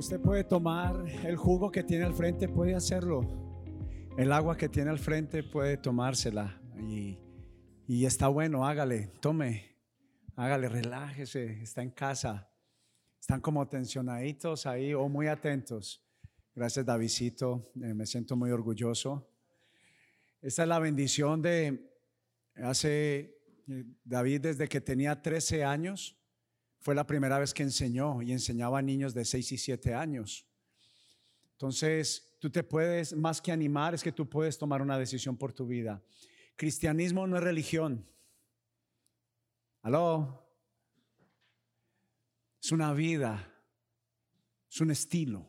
Usted puede tomar el jugo que tiene al frente, puede hacerlo. El agua que tiene al frente puede tomársela. Y, está bueno, hágale, tome, hágale, relájese, está en casa. Están como tensionaditos ahí o muy atentos. Gracias, Davidito. Eh, me siento muy orgulloso. Esta es la bendición de hace eh, David desde que tenía 13 años. Fue la primera vez que enseñó y enseñaba a niños de 6 y 7 años. Entonces, tú te puedes, más que animar, es que tú puedes tomar una decisión por tu vida. Cristianismo no es religión. ¿Aló? Es una vida, es un estilo.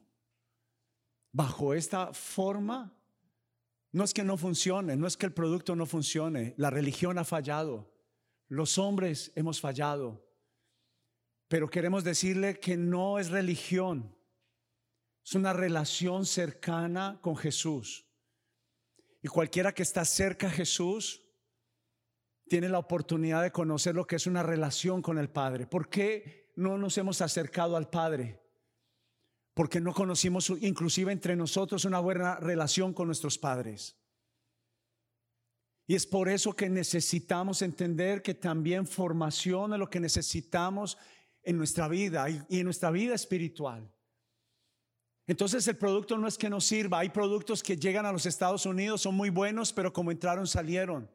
Bajo esta forma, no es que no funcione, no es que el producto no funcione, la religión ha fallado, los hombres hemos fallado, pero queremos decirle que no es religión, es una relación cercana con Jesús. Y cualquiera que está cerca a Jesús tiene la oportunidad de conocer lo que es una relación con el Padre. ¿Por qué? no nos hemos acercado al Padre, porque no conocimos inclusive entre nosotros una buena relación con nuestros padres. Y es por eso que necesitamos entender que también formación es lo que necesitamos en nuestra vida y en nuestra vida espiritual. Entonces el producto no es que nos sirva, hay productos que llegan a los Estados Unidos, son muy buenos, pero como entraron salieron.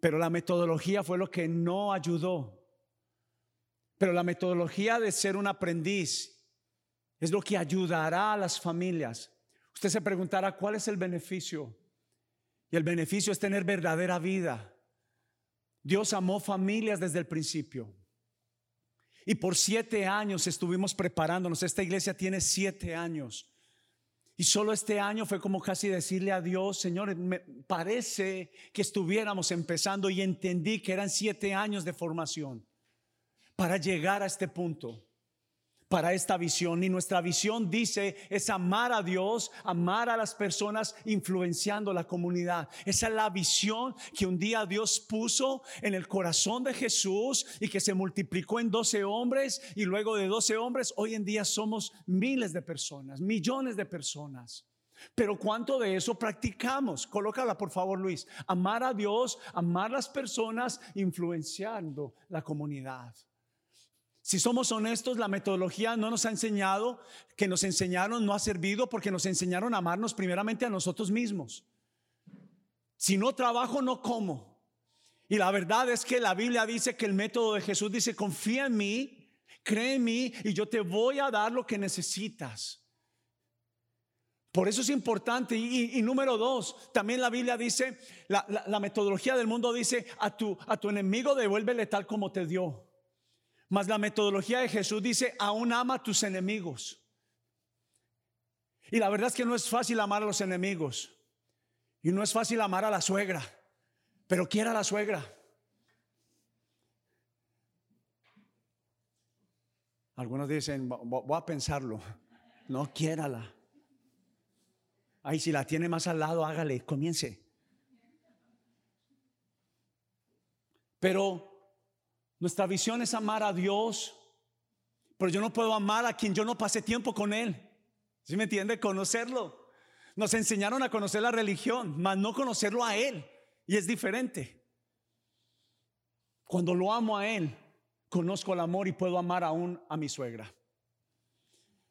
Pero la metodología fue lo que no ayudó. Pero la metodología de ser un aprendiz es lo que ayudará a las familias. Usted se preguntará, ¿cuál es el beneficio? Y el beneficio es tener verdadera vida. Dios amó familias desde el principio. Y por siete años estuvimos preparándonos. Esta iglesia tiene siete años. Y solo este año fue como casi decirle a Dios, Señor, me parece que estuviéramos empezando y entendí que eran siete años de formación para llegar a este punto, para esta visión. Y nuestra visión dice es amar a Dios, amar a las personas, influenciando la comunidad. Esa es la visión que un día Dios puso en el corazón de Jesús y que se multiplicó en 12 hombres y luego de 12 hombres, hoy en día somos miles de personas, millones de personas. Pero ¿cuánto de eso practicamos? Colócala por favor, Luis. Amar a Dios, amar las personas, influenciando la comunidad. Si somos honestos, la metodología no nos ha enseñado, que nos enseñaron no ha servido porque nos enseñaron a amarnos primeramente a nosotros mismos. Si no trabajo, no como. Y la verdad es que la Biblia dice que el método de Jesús dice, confía en mí, cree en mí y yo te voy a dar lo que necesitas. Por eso es importante. Y, número dos, también la Biblia dice, la, la, metodología del mundo dice, a tu, a tu enemigo devuélvele tal como te dio. Mas la metodología de Jesús dice, aún ama a tus enemigos. Y la verdad es que no es fácil amar a los enemigos. Y no es fácil amar a la suegra. Pero quiera a la suegra. Algunos dicen, voy a pensarlo. No, quiérala. Ay, si la tiene más al lado, hágale, comience. Pero nuestra visión es amar a Dios, pero yo no puedo amar a quien yo no pasé tiempo con Él. ¿Sí me entiende? Conocerlo. Nos enseñaron a conocer la religión, mas no conocerlo a Él. Y es diferente. Cuando lo amo a Él, conozco el amor y puedo amar aún a mi suegra.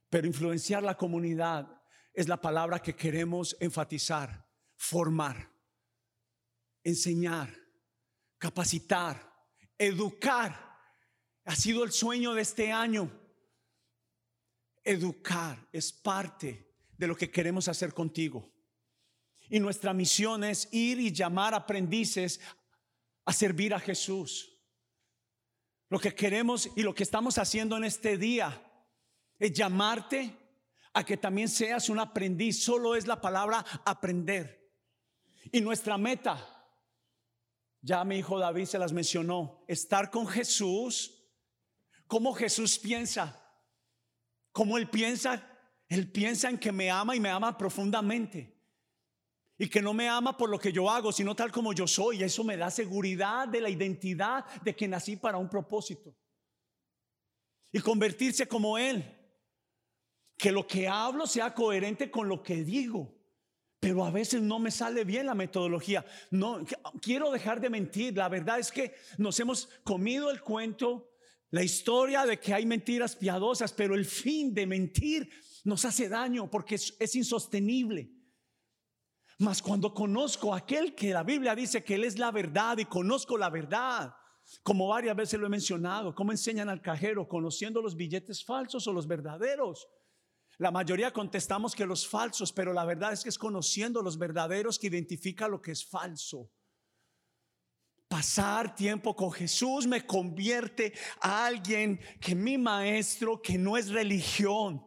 Pero influenciar la comunidad es la palabra que queremos enfatizar, formar, enseñar, capacitar, Educar ha sido el sueño de este año. Educar es parte de lo que queremos hacer contigo. Y nuestra misión es ir y llamar aprendices a servir a Jesús. Lo que queremos y lo que estamos haciendo en este día es llamarte a que también seas un aprendiz. Solo es la palabra aprender. Y nuestra meta ya mi hijo David se las mencionó. Estar con Jesús, como Jesús piensa, como Él piensa, Él piensa en que me ama y me ama profundamente. Y que no me ama por lo que yo hago, sino tal como yo soy. Eso me da seguridad de la identidad de que nací para un propósito. Y convertirse como Él. que lo que hablo sea coherente con lo que digo. Pero a veces no me sale bien la metodología. No quiero dejar de mentir. La verdad es que nos hemos comido el cuento, la historia de que hay mentiras piadosas, pero el fin de mentir nos hace daño porque es, es insostenible. Mas cuando conozco a aquel que la Biblia dice que Él es la verdad y conozco la verdad, como varias veces lo he mencionado, ¿cómo enseñan al cajero? Conociendo los billetes falsos o los verdaderos. La mayoría contestamos que los falsos, pero la verdad es que es conociendo los verdaderos que identifica lo que es falso. Pasar tiempo con Jesús me convierte a alguien que mi maestro, que no es religión,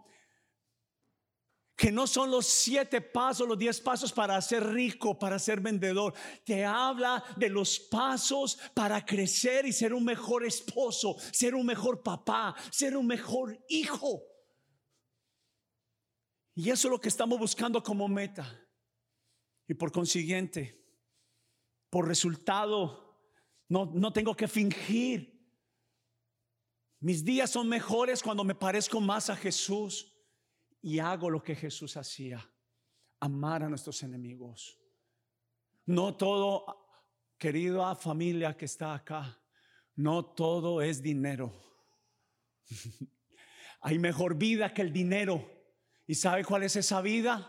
que no son los siete pasos, los diez pasos para ser rico, para ser vendedor. Te habla de los pasos para crecer y ser un mejor esposo, ser un mejor papá, ser un mejor hijo. Y eso es lo que estamos buscando como meta. Y por consiguiente, por resultado, no, no tengo que fingir. Mis días son mejores cuando me parezco más a Jesús y hago lo que Jesús hacía, amar a nuestros enemigos. No todo, querida familia que está acá, no todo es dinero. Hay mejor vida que el dinero. ¿Y sabe cuál es esa vida?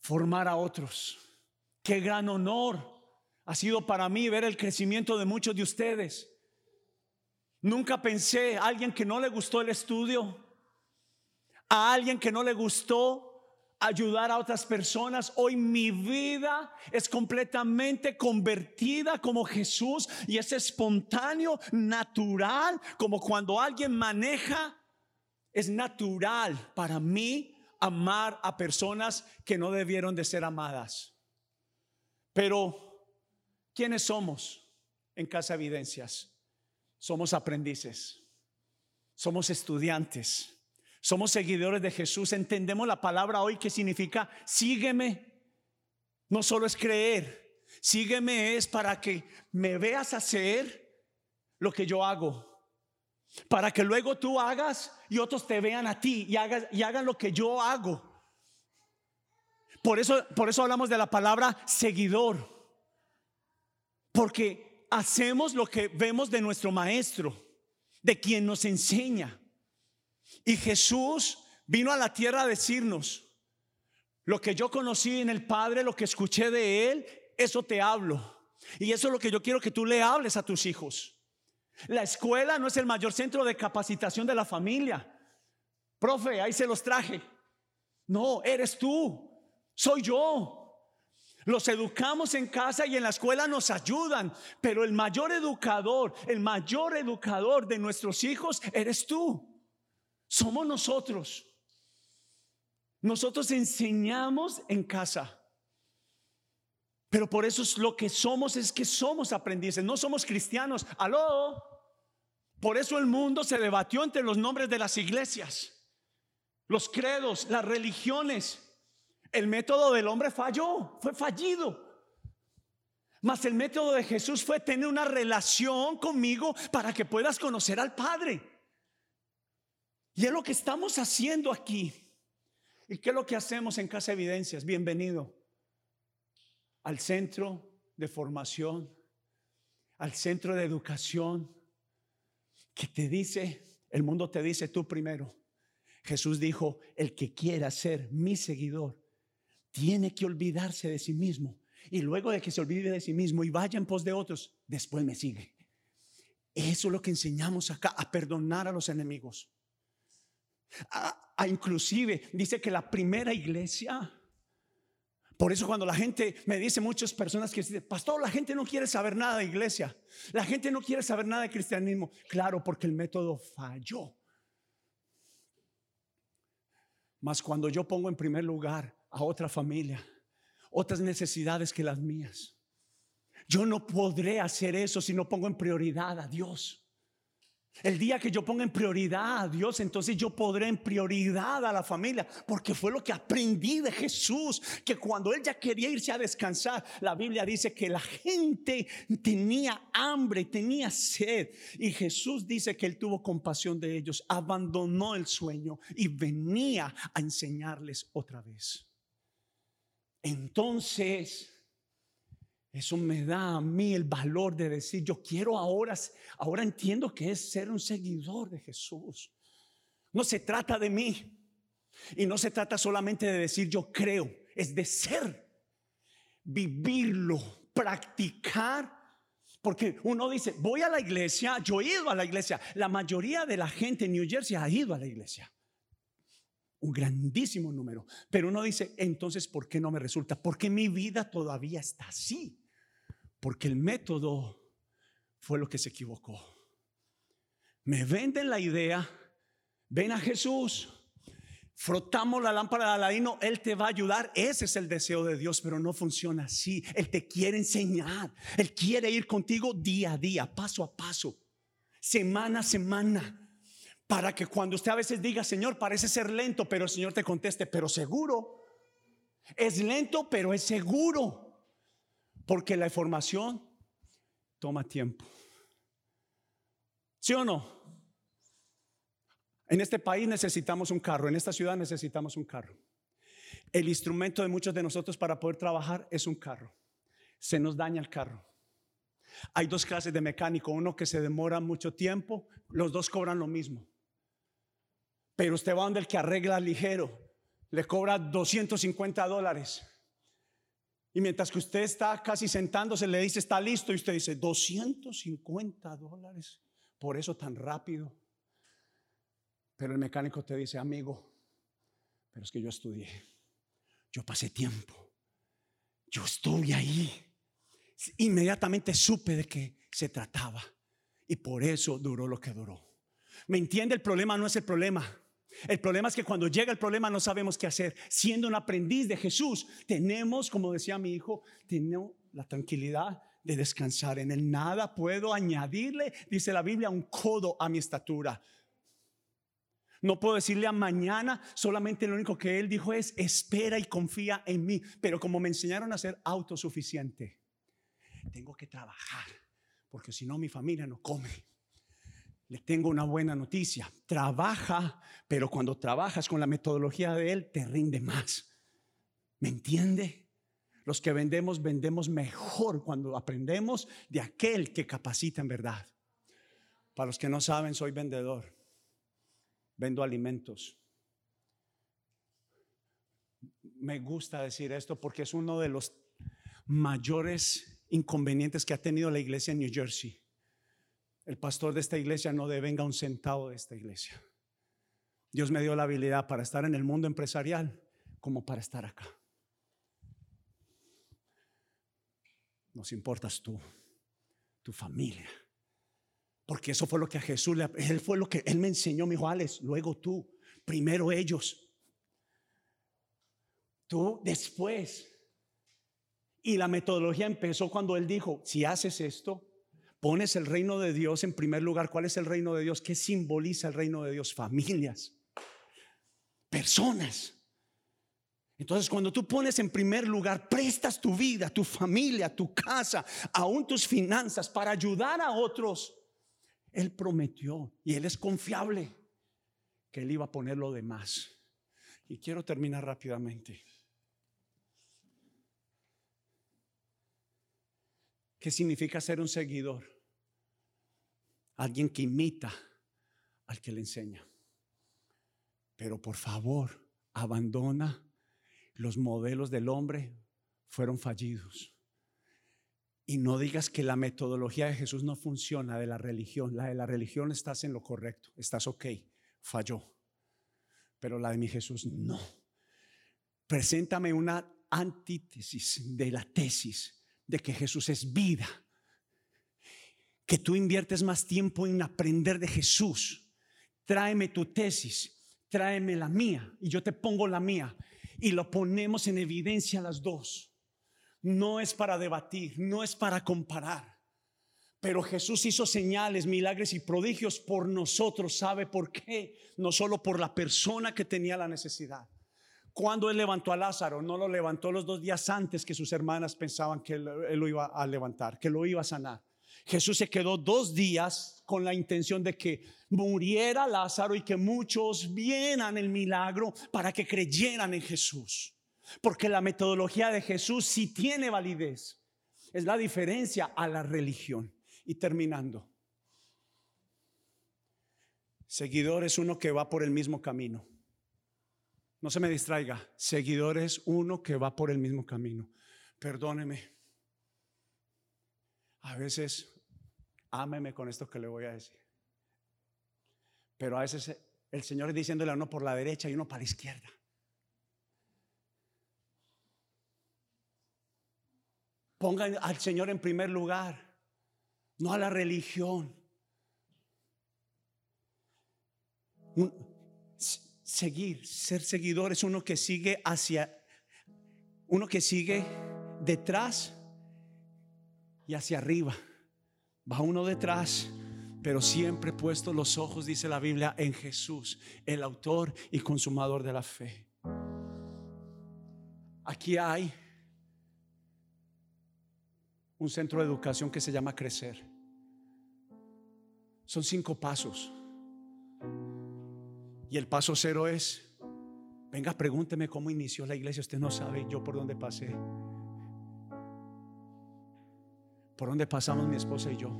Formar a otros. Qué gran honor ha sido para mí ver el crecimiento de muchos de ustedes. Nunca pensé a alguien que no le gustó el estudio, a alguien que no le gustó ayudar a otras personas. Hoy mi vida es completamente convertida como Jesús y es espontáneo, natural, como cuando alguien maneja es natural para mí amar a personas que no debieron de ser amadas. Pero, ¿quiénes somos en Casa Evidencias? Somos aprendices, somos estudiantes, somos seguidores de Jesús. Entendemos la palabra hoy que significa sígueme. No solo es creer, sígueme es para que me veas hacer lo que yo hago para que luego tú hagas y otros te vean a ti y, hagas, y hagan lo que yo hago. Por eso, por eso hablamos de la palabra seguidor, porque hacemos lo que vemos de nuestro maestro, de quien nos enseña. Y Jesús vino a la tierra a decirnos, lo que yo conocí en el Padre, lo que escuché de Él, eso te hablo. Y eso es lo que yo quiero que tú le hables a tus hijos. La escuela no es el mayor centro de capacitación de la familia. Profe, ahí se los traje. No, eres tú, soy yo. Los educamos en casa y en la escuela nos ayudan, pero el mayor educador, el mayor educador de nuestros hijos eres tú. Somos nosotros. Nosotros enseñamos en casa. Pero por eso es lo que somos, es que somos aprendices, no somos cristianos. Aló. Por eso el mundo se debatió entre los nombres de las iglesias, los credos, las religiones. El método del hombre falló, fue fallido. Mas el método de Jesús fue tener una relación conmigo para que puedas conocer al Padre. Y es lo que estamos haciendo aquí. ¿Y qué es lo que hacemos en Casa Evidencias? Bienvenido al centro de formación, al centro de educación que te dice, el mundo te dice tú primero. Jesús dijo, el que quiera ser mi seguidor, tiene que olvidarse de sí mismo. Y luego de que se olvide de sí mismo y vaya en pos de otros, después me sigue. Eso es lo que enseñamos acá, a perdonar a los enemigos. a inclusive dice que la primera iglesia por eso cuando la gente me dice, muchas personas que dicen, pastor, la gente no quiere saber nada de iglesia, la gente no quiere saber nada de cristianismo. Claro, porque el método falló. Mas cuando yo pongo en primer lugar a otra familia, otras necesidades que las mías, yo no podré hacer eso si no pongo en prioridad a Dios. El día que yo ponga en prioridad a Dios, entonces yo podré en prioridad a la familia, porque fue lo que aprendí de Jesús, que cuando él ya quería irse a descansar, la Biblia dice que la gente tenía hambre, tenía sed, y Jesús dice que él tuvo compasión de ellos, abandonó el sueño y venía a enseñarles otra vez. Entonces, eso me da a mí el valor de decir, yo quiero ahora, ahora entiendo que es ser un seguidor de Jesús. No se trata de mí. Y no se trata solamente de decir yo creo, es de ser, vivirlo, practicar. Porque uno dice, voy a la iglesia, yo he ido a la iglesia. La mayoría de la gente en New Jersey ha ido a la iglesia. Un grandísimo número. Pero uno dice, entonces, ¿por qué no me resulta? Porque mi vida todavía está así. Porque el método fue lo que se equivocó. Me venden la idea, ven a Jesús, frotamos la lámpara de Aladino, Él te va a ayudar. Ese es el deseo de Dios, pero no funciona así. Él te quiere enseñar, Él quiere ir contigo día a día, paso a paso, semana a semana. Para que cuando usted a veces diga, Señor, parece ser lento, pero el Señor te conteste, pero seguro. Es lento, pero es seguro. Porque la información toma tiempo. ¿Sí o no? En este país necesitamos un carro, en esta ciudad necesitamos un carro. El instrumento de muchos de nosotros para poder trabajar es un carro. Se nos daña el carro. Hay dos clases de mecánico, uno que se demora mucho tiempo, los dos cobran lo mismo. Pero usted va donde el que arregla ligero, le cobra 250 dólares. Y mientras que usted está casi sentándose, le dice, está listo, y usted dice, 250 dólares, por eso tan rápido. Pero el mecánico te dice, amigo, pero es que yo estudié, yo pasé tiempo, yo estuve ahí. Inmediatamente supe de qué se trataba y por eso duró lo que duró. ¿Me entiende? El problema no es el problema. El problema es que cuando llega el problema no sabemos qué hacer. Siendo un aprendiz de Jesús, tenemos, como decía mi hijo, tenemos la tranquilidad de descansar en él. Nada puedo añadirle, dice la Biblia, un codo a mi estatura. No puedo decirle a mañana, solamente lo único que él dijo es, espera y confía en mí. Pero como me enseñaron a ser autosuficiente, tengo que trabajar, porque si no mi familia no come le tengo una buena noticia. Trabaja, pero cuando trabajas con la metodología de Él, te rinde más. ¿Me entiende? Los que vendemos, vendemos mejor cuando aprendemos de aquel que capacita en verdad. Para los que no saben, soy vendedor. Vendo alimentos. Me gusta decir esto porque es uno de los mayores inconvenientes que ha tenido la iglesia en New Jersey el pastor de esta iglesia no devenga un centavo de esta iglesia. Dios me dio la habilidad para estar en el mundo empresarial como para estar acá. Nos importas tú, tu familia. Porque eso fue lo que a Jesús le, él fue lo que él me enseñó, mi hijo luego tú, primero ellos. Tú después. Y la metodología empezó cuando él dijo, si haces esto, pones el reino de Dios en primer lugar. ¿Cuál es el reino de Dios? ¿Qué simboliza el reino de Dios? Familias, personas. Entonces, cuando tú pones en primer lugar, prestas tu vida, tu familia, tu casa, aún tus finanzas para ayudar a otros, Él prometió y Él es confiable que Él iba a poner lo demás. Y quiero terminar rápidamente. ¿Qué significa ser un seguidor? Alguien que imita al que le enseña. Pero por favor, abandona los modelos del hombre fueron fallidos. Y no digas que la metodología de Jesús no funciona de la religión. La de la religión estás en lo correcto, estás ok, falló. Pero la de mi Jesús no. Preséntame una antítesis de la tesis de que Jesús es vida, que tú inviertes más tiempo en aprender de Jesús. Tráeme tu tesis, tráeme la mía y yo te pongo la mía y lo ponemos en evidencia las dos. No es para debatir, no es para comparar, Pero Jesús hizo señales, milagros y prodigios por nosotros. ¿Sabe por qué? No solo por la persona que tenía la necesidad. Cuando él levantó a Lázaro, no lo levantó los dos días antes que sus hermanas pensaban que él, lo iba a levantar, que lo iba a sanar. Jesús se quedó dos días con la intención de que muriera Lázaro y que muchos vieran el milagro para que creyeran en Jesús. Porque la metodología de Jesús sí tiene validez. Es la diferencia a la religión. Y terminando. Seguidor es uno que va por el mismo camino. No se me distraiga. Seguidor es uno que va por el mismo camino. Perdóneme. A veces, ámeme con esto que le voy a decir. Pero a veces el Señor es diciéndole a uno por la derecha y uno para la izquierda. Pongan al Señor en primer lugar, no a la religión. Seguir, ser seguidor es uno que sigue hacia, uno que sigue detrás y hacia arriba. Va uno detrás, pero siempre puesto los ojos, dice la Biblia, en Jesús, el autor y consumador de la fe. Aquí hay un centro de educación que se llama Crecer. Son cinco pasos. Y el paso cero es, venga, pregúnteme cómo inició la iglesia. Usted no sabe yo por dónde pasé. Por dónde pasamos mi esposa y yo.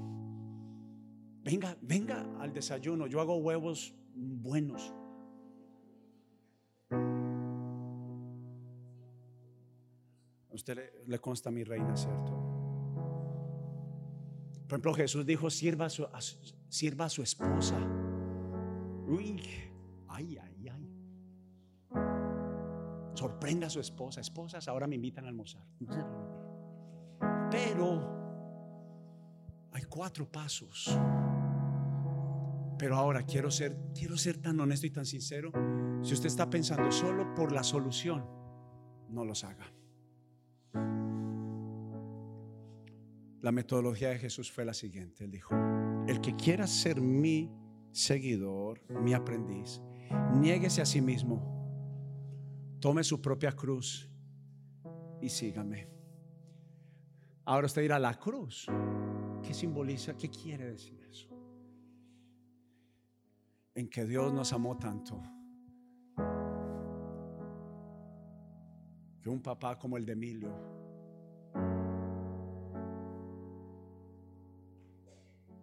Venga, venga al desayuno. Yo hago huevos buenos. usted le, consta mi reina, ¿cierto? Por ejemplo, Jesús dijo, sirva a su, sirva a su esposa. Uy, ay, ay, ay. Sorprenda a su esposa. Esposas ahora me invitan a almorzar. Pero hay cuatro pasos. Pero ahora quiero ser, quiero ser tan honesto y tan sincero. Si usted está pensando solo por la solución, no los haga. La metodología de Jesús fue la siguiente. Él dijo, el que quiera ser mi seguidor, mi aprendiz, niéguese a sí mismo, tome su propia cruz y sígame. Ahora usted irá a la cruz. ¿Qué simboliza? ¿Qué quiere decir eso? En que Dios nos amó tanto. Que un papá como el de Emilio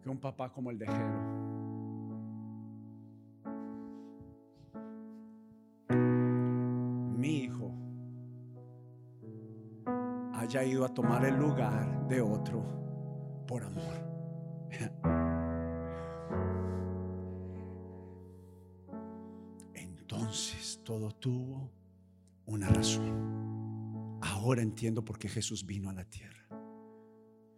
que un papá como el de Jero. Haya ido a tomar el lugar de otro por amor. Entonces todo tuvo una razón. Ahora entiendo por qué Jesús vino a la tierra.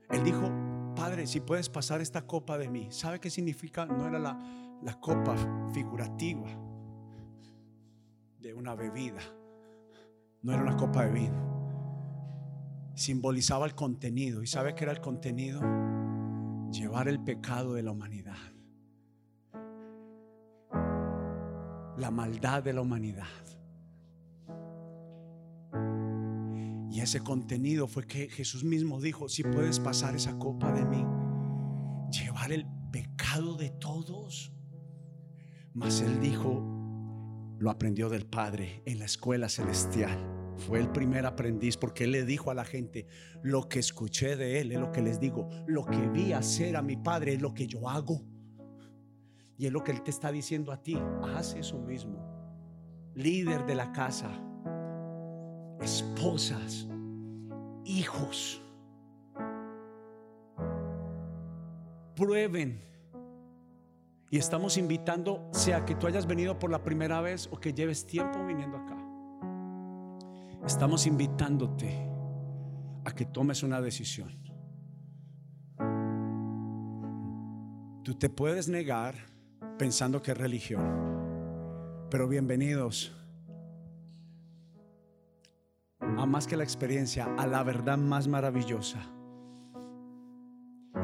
Él dijo, Padre, si puedes pasar esta copa de mí. ¿Sabe qué significa? No era la, la copa figurativa de una bebida. No era una copa de vino simbolizaba el contenido. ¿Y sabe qué era el contenido? Llevar el pecado de la humanidad. La maldad de la humanidad. Y ese contenido fue que Jesús mismo dijo, si puedes pasar esa copa de mí, llevar el pecado de todos. Mas él dijo, lo aprendió del Padre en la escuela celestial fue el primer aprendiz porque él le dijo a la gente, lo que escuché de él es lo que les digo, lo que vi hacer a mi padre es lo que yo hago. Y es lo que él te está diciendo a ti, haz eso mismo. Líder de la casa, esposas, hijos, prueben. Y estamos invitando, sea que tú hayas venido por la primera vez o que lleves tiempo viniendo acá Estamos invitándote a que tomes una decisión. Tú te puedes negar pensando que es religión, pero bienvenidos a más que la experiencia, a la verdad más maravillosa.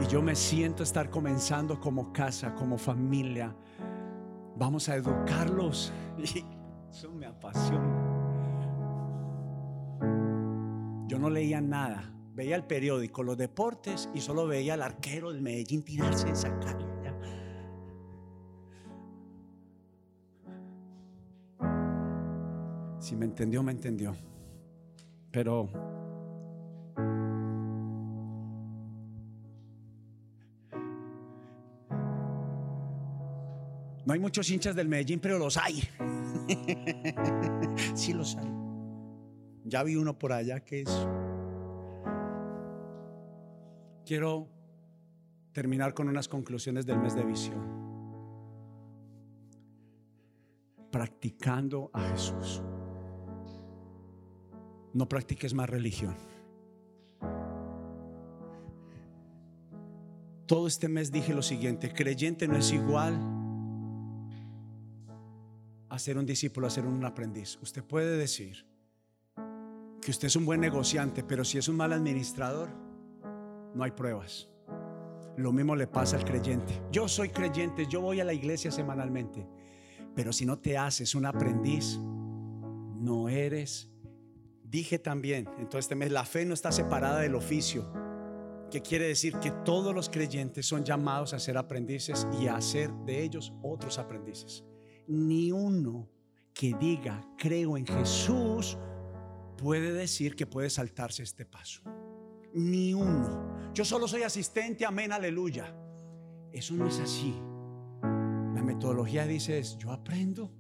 Y yo me siento estar comenzando como casa, como familia. Vamos a educarlos. Y eso me apasiona. No leía nada. Veía el periódico, los deportes y solo veía al arquero del Medellín tirarse en sacarle. Si me entendió, me entendió. Pero no hay muchos hinchas del Medellín, pero los hay. sí los hay. Ya vi uno por allá que es... Quiero terminar con unas conclusiones del mes de visión. Practicando a Jesús no practiques más religión. Todo este mes dije lo siguiente, creyente no es igual a ser un discípulo, a ser un aprendiz. Usted puede decir que usted es un buen negociante, pero si es un mal administrador, no hay pruebas. Lo mismo le pasa al creyente. Yo soy creyente, yo voy a la iglesia semanalmente, pero si no te haces un aprendiz, no eres Dije también, entonces este mes, la fe no está separada del oficio, que quiere decir que todos los creyentes son llamados a ser aprendices y a hacer de ellos otros aprendices. Ni uno que diga creo en Jesús puede decir que puede saltarse este paso. Ni uno. Yo solo soy asistente, amén, aleluya. Eso no es así. La metodología dice es, yo aprendo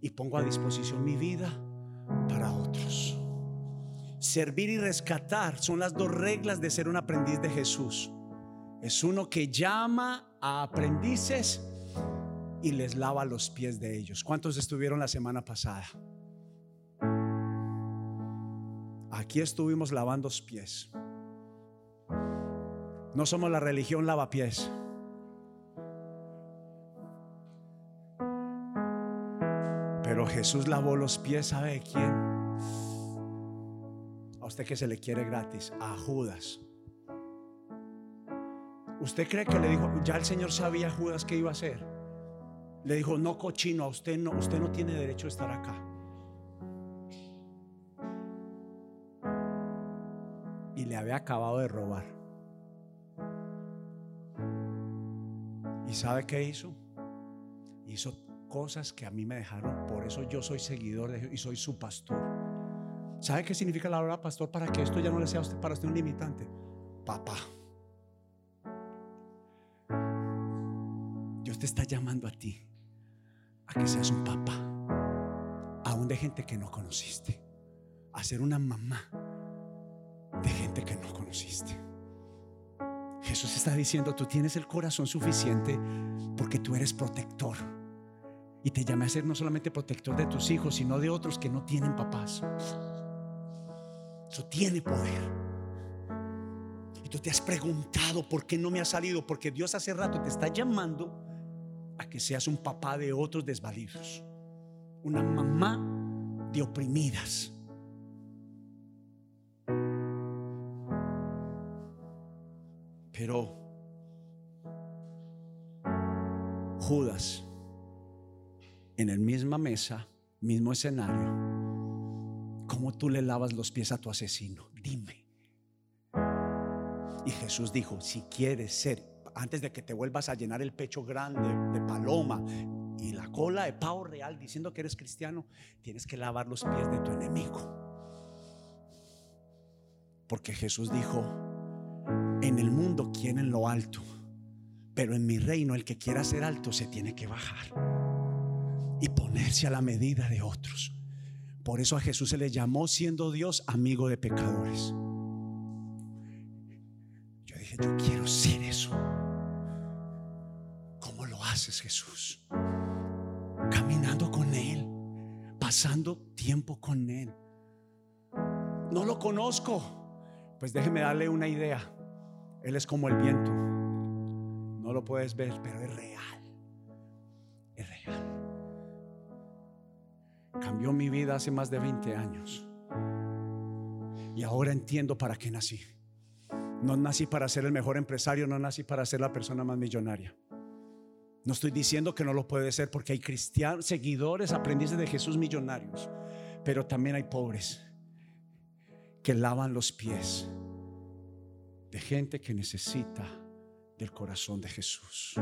y pongo a disposición mi vida para otros. Servir y rescatar son las dos reglas de ser un aprendiz de Jesús. Es uno que llama a aprendices y les lava los pies de ellos. ¿Cuántos estuvieron la semana pasada? Aquí estuvimos lavando pies. No somos la religión lavapiés. Pero Jesús lavó los pies, ¿sabe quién? a usted que se le quiere gratis, a Judas. ¿Usted cree que le dijo, ya el Señor sabía Judas qué iba a hacer? Le dijo, no cochino, a usted no, usted no tiene derecho a estar acá. Le había acabado de robar. ¿Y sabe qué hizo? Hizo cosas que a mí me dejaron, por eso yo soy seguidor de Dios y soy su pastor. ¿Sabe qué significa la palabra pastor para que esto ya no le sea para usted un limitante? Papá. Dios te está llamando a ti a que seas un papá, aún de gente que no conociste, a ser una mamá que no conociste. Jesús está diciendo, tú tienes el corazón suficiente porque tú eres protector. Y te llamé a ser no solamente protector de tus hijos, sino de otros que no tienen papás. Eso tiene poder. Y tú te has preguntado por qué no me ha salido, porque Dios hace rato te está llamando a que seas un papá de otros desvalidos, una mamá de oprimidas. Pero Judas, en el misma mesa, mismo escenario, ¿Cómo tú le lavas los pies a tu asesino? Dime. Y Jesús dijo, si quieres ser, antes de que te vuelvas a llenar el pecho grande de paloma y la cola de pavo real diciendo que eres cristiano, tienes que lavar los pies de tu enemigo. Porque Jesús dijo, en el mundo quieren lo alto, pero en mi reino el que quiera ser alto se tiene que bajar y ponerse a la medida de otros. Por eso a Jesús se le llamó siendo Dios amigo de pecadores. Yo dije, yo quiero ser eso. ¿Cómo lo haces Jesús? Caminando con Él, pasando tiempo con Él. No lo conozco. Pues déjeme darle una idea. Él es como el viento. No lo puedes ver, pero es real. Es real cambió mi vida hace más de 20 años. Y ahora entiendo para qué nací. No nací para ser el mejor empresario, no nací para ser la persona más millonaria. No estoy diciendo que no lo puede ser porque hay cristianos, seguidores, aprendices de Jesús millonarios, pero también hay pobres que lavan los pies de gente que necesita del corazón de Jesús.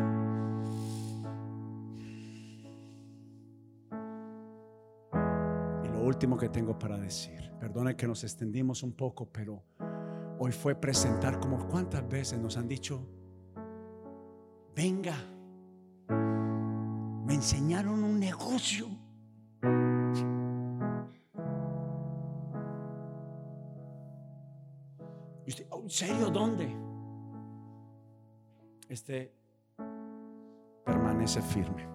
Y lo último que tengo para decir, perdone que nos extendimos un poco, pero hoy fue presentar como cuántas veces nos han dicho, venga me enseñaron un negocio. Serio dónde? Este permanece firme.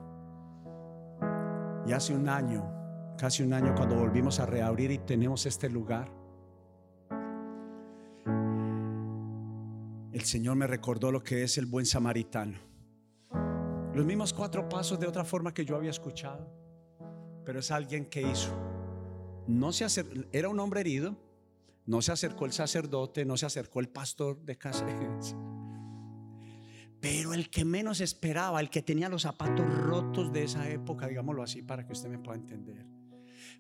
Y hace un año, casi un año, cuando volvimos a reabrir y tenemos este lugar, el Señor me recordó lo que es el buen samaritano. Los mismos cuatro pasos de otra forma que yo había escuchado. Pero es alguien que hizo. No se acercó, era un hombre herido. No se acercó el sacerdote, no se acercó el pastor de casa. Pero el que menos esperaba, el que tenía los zapatos rotos de esa época, digámoslo así para que usted me pueda entender.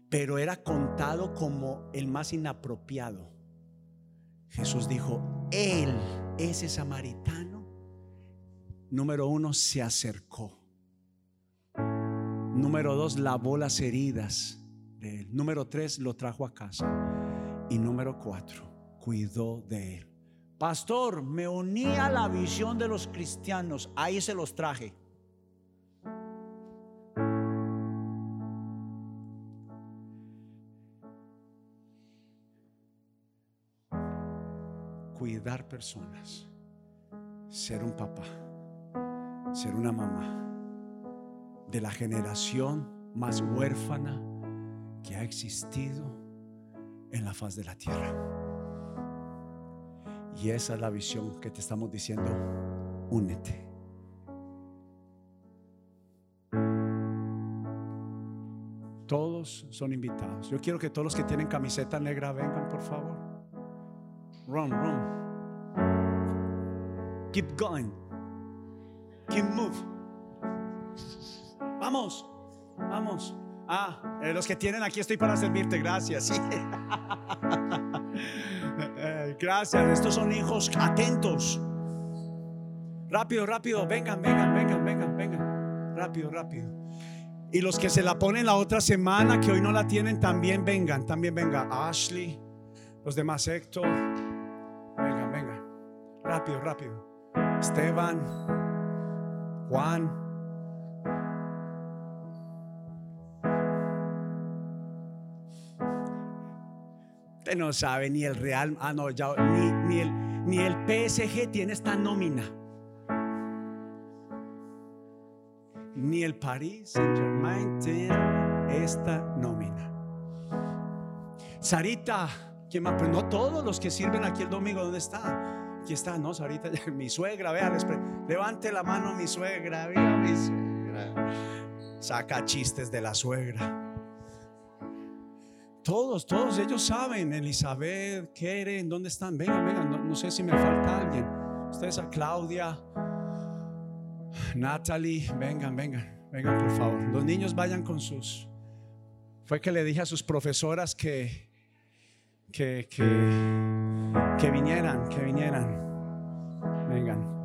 Pero era contado como el más inapropiado. Jesús dijo, Él, ese samaritano, Número uno, se acercó. Número dos, lavó las heridas de él. Número tres, lo trajo a casa. Y número cuatro, cuidó de él. Pastor, me uní a la visión de los cristianos. Ahí se los traje. Cuidar personas. Ser un papá ser una mamá de la generación más huérfana que ha existido en la faz de la tierra. Y esa es la visión que te estamos diciendo, únete. Todos son invitados. Yo quiero que todos los que tienen camiseta negra vengan, por favor. Run, run. Keep going. Keep move. Vamos, vamos. Ah, eh, los que tienen aquí estoy para servirte, gracias. Eh, gracias, estos son hijos atentos. Rápido, rápido, vengan, vengan, vengan, vengan, vengan. Rápido, rápido. Y los que se la ponen la otra semana, que hoy no la tienen, también vengan, también venga. Ashley, los demás Héctor. Vengan, vengan. Rápido, rápido. Esteban. Juan. No sabe ni el Real, ah no, ya, ni, el, ni el PSG tiene esta nómina. Ni el Paris Saint Germain tiene esta nómina. Sarita, ¿quién más? No todos los que sirven aquí el domingo, ¿dónde está? Aquí está, no, ahorita mi suegra, vea, levante la mano mi suegra, vea mi suegra. Saca chistes de la suegra. Todos, todos ellos saben, Elizabeth, Keren, ¿dónde están? Vengan, vengan, no, sé si me falta alguien. Ustedes a Claudia, Natalie, vengan, vengan, vengan por favor. Los niños vayan con sus... Fue que le dije a sus profesoras que, que, que que vinieran, que vinieran. Vengan.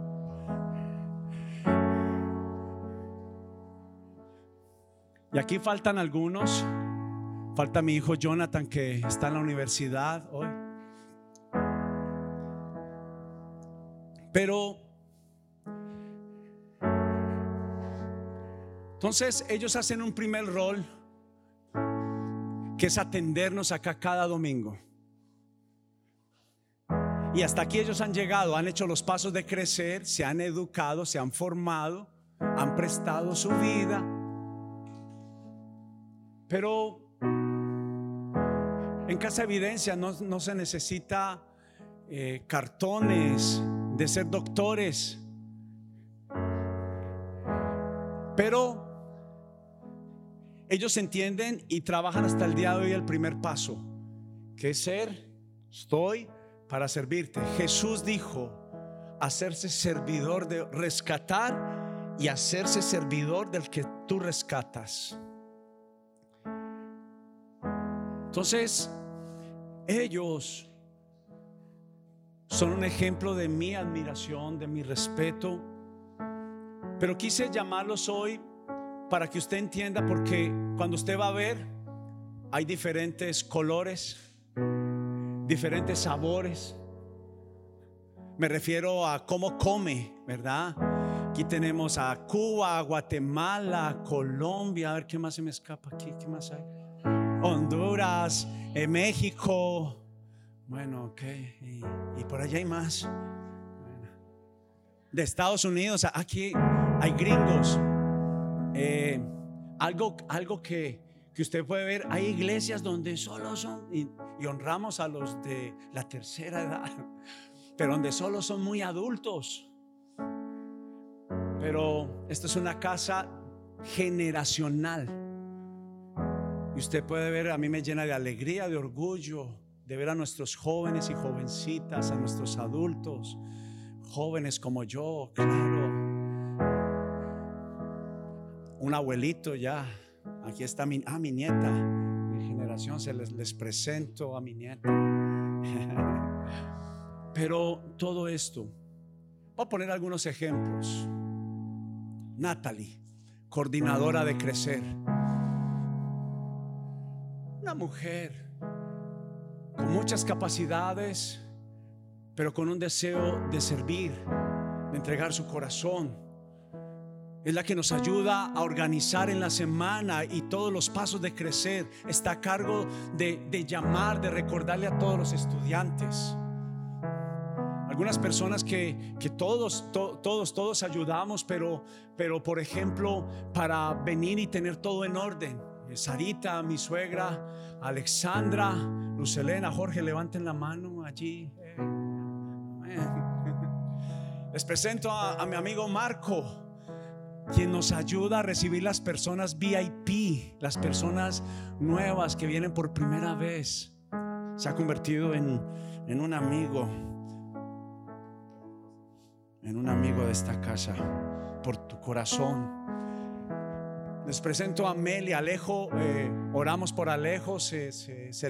Y aquí faltan algunos. Falta mi hijo Jonathan que está en la universidad hoy. Pero entonces ellos hacen un primer rol que es atendernos acá cada domingo. Y hasta aquí ellos han llegado, han hecho los pasos de crecer, se han educado, se han formado, han prestado su vida. Pero en Casa Evidencia no, se necesita eh, cartones de ser doctores. Pero ellos entienden y trabajan hasta el día de hoy el primer paso, que ser, estoy para servirte. Jesús dijo, hacerse servidor de rescatar y hacerse servidor del que tú rescatas. Entonces, ellos son un ejemplo de mi admiración, de mi respeto, pero quise llamarlos hoy para que usted entienda, porque cuando usted va a ver, hay diferentes colores, diferentes sabores. Me refiero a cómo come, ¿verdad? Aquí tenemos a Cuba, Guatemala, Colombia, a ver qué más se me escapa aquí, qué más hay. Honduras, eh, México. Bueno, ok. Y, por allá hay más. De Estados Unidos, aquí hay gringos. Eh, algo, algo que, que, usted puede ver, hay iglesias donde solo son, y honramos a los de la tercera edad, pero donde solo son muy adultos. Pero esta es una casa generacional y usted puede ver, a mí me llena de alegría, de orgullo, de ver a nuestros jóvenes y jovencitas, a nuestros adultos, jóvenes como yo, claro. Un abuelito ya, aquí está mi, ah, mi nieta, mi generación, se les, les presento a mi nieta. Pero todo esto, voy a poner algunos ejemplos. Natalie, coordinadora de Crecer una mujer con muchas capacidades, pero con un deseo de servir, de entregar su corazón. Es la que nos ayuda a organizar en la semana y todos los pasos de crecer. Está a cargo de, llamar, de recordarle a todos los estudiantes. Algunas personas que, todos, todos, todos ayudamos, pero, pero por ejemplo, para venir y tener todo en orden Sarita, mi suegra, Alexandra, Lucelena, Jorge, levanten la mano allí. Les presento a, mi amigo Marco, quien nos ayuda a recibir las personas VIP, las personas nuevas que vienen por primera vez. Se ha convertido en, en un amigo, en un amigo de esta casa, por tu corazón les presento a Mel y Alejo. Eh, oramos por Alejo. Se,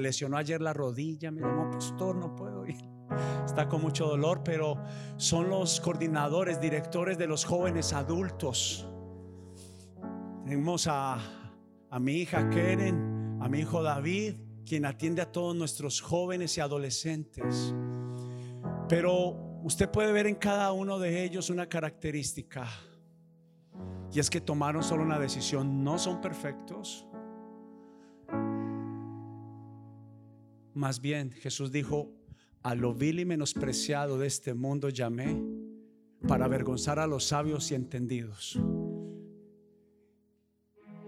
lesionó ayer la rodilla. Me llamó, pastor, no puedo ir. Está con mucho dolor, pero son los coordinadores, directores de los jóvenes adultos. Tenemos a, a mi hija Keren, a mi hijo David, quien atiende a todos nuestros jóvenes y adolescentes. Pero usted puede ver en cada uno de ellos una característica y es que tomaron solo una decisión. No son perfectos. Más bien, Jesús dijo, a lo vil y menospreciado de este mundo llamé para avergonzar a los sabios y entendidos.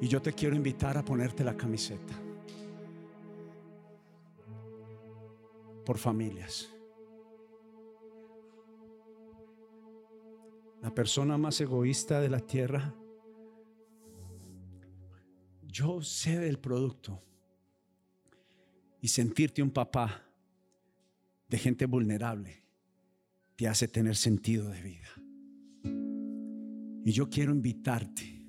Y yo te quiero invitar a ponerte la camiseta por familias. La persona más egoísta de la tierra, yo sé del producto y sentirte un papá de gente vulnerable te hace tener sentido de vida. Y yo quiero invitarte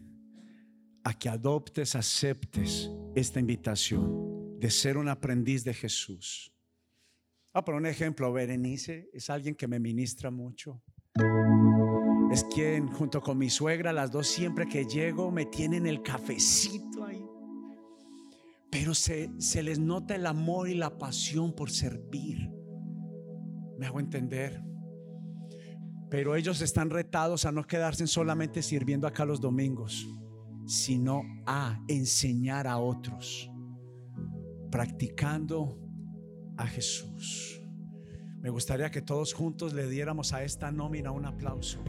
a que adoptes, aceptes esta invitación de ser un aprendiz de Jesús. Ah, por un ejemplo, Berenice es alguien que me ministra mucho es junto con mi suegra, las dos siempre que llego me tienen el cafecito ahí. Pero se, se les nota el amor y la pasión por servir. Me hago entender. Pero ellos están retados a no quedarse solamente sirviendo acá los domingos, sino a enseñar a otros, practicando a Jesús. Me gustaría que todos juntos le diéramos a esta nómina un aplauso.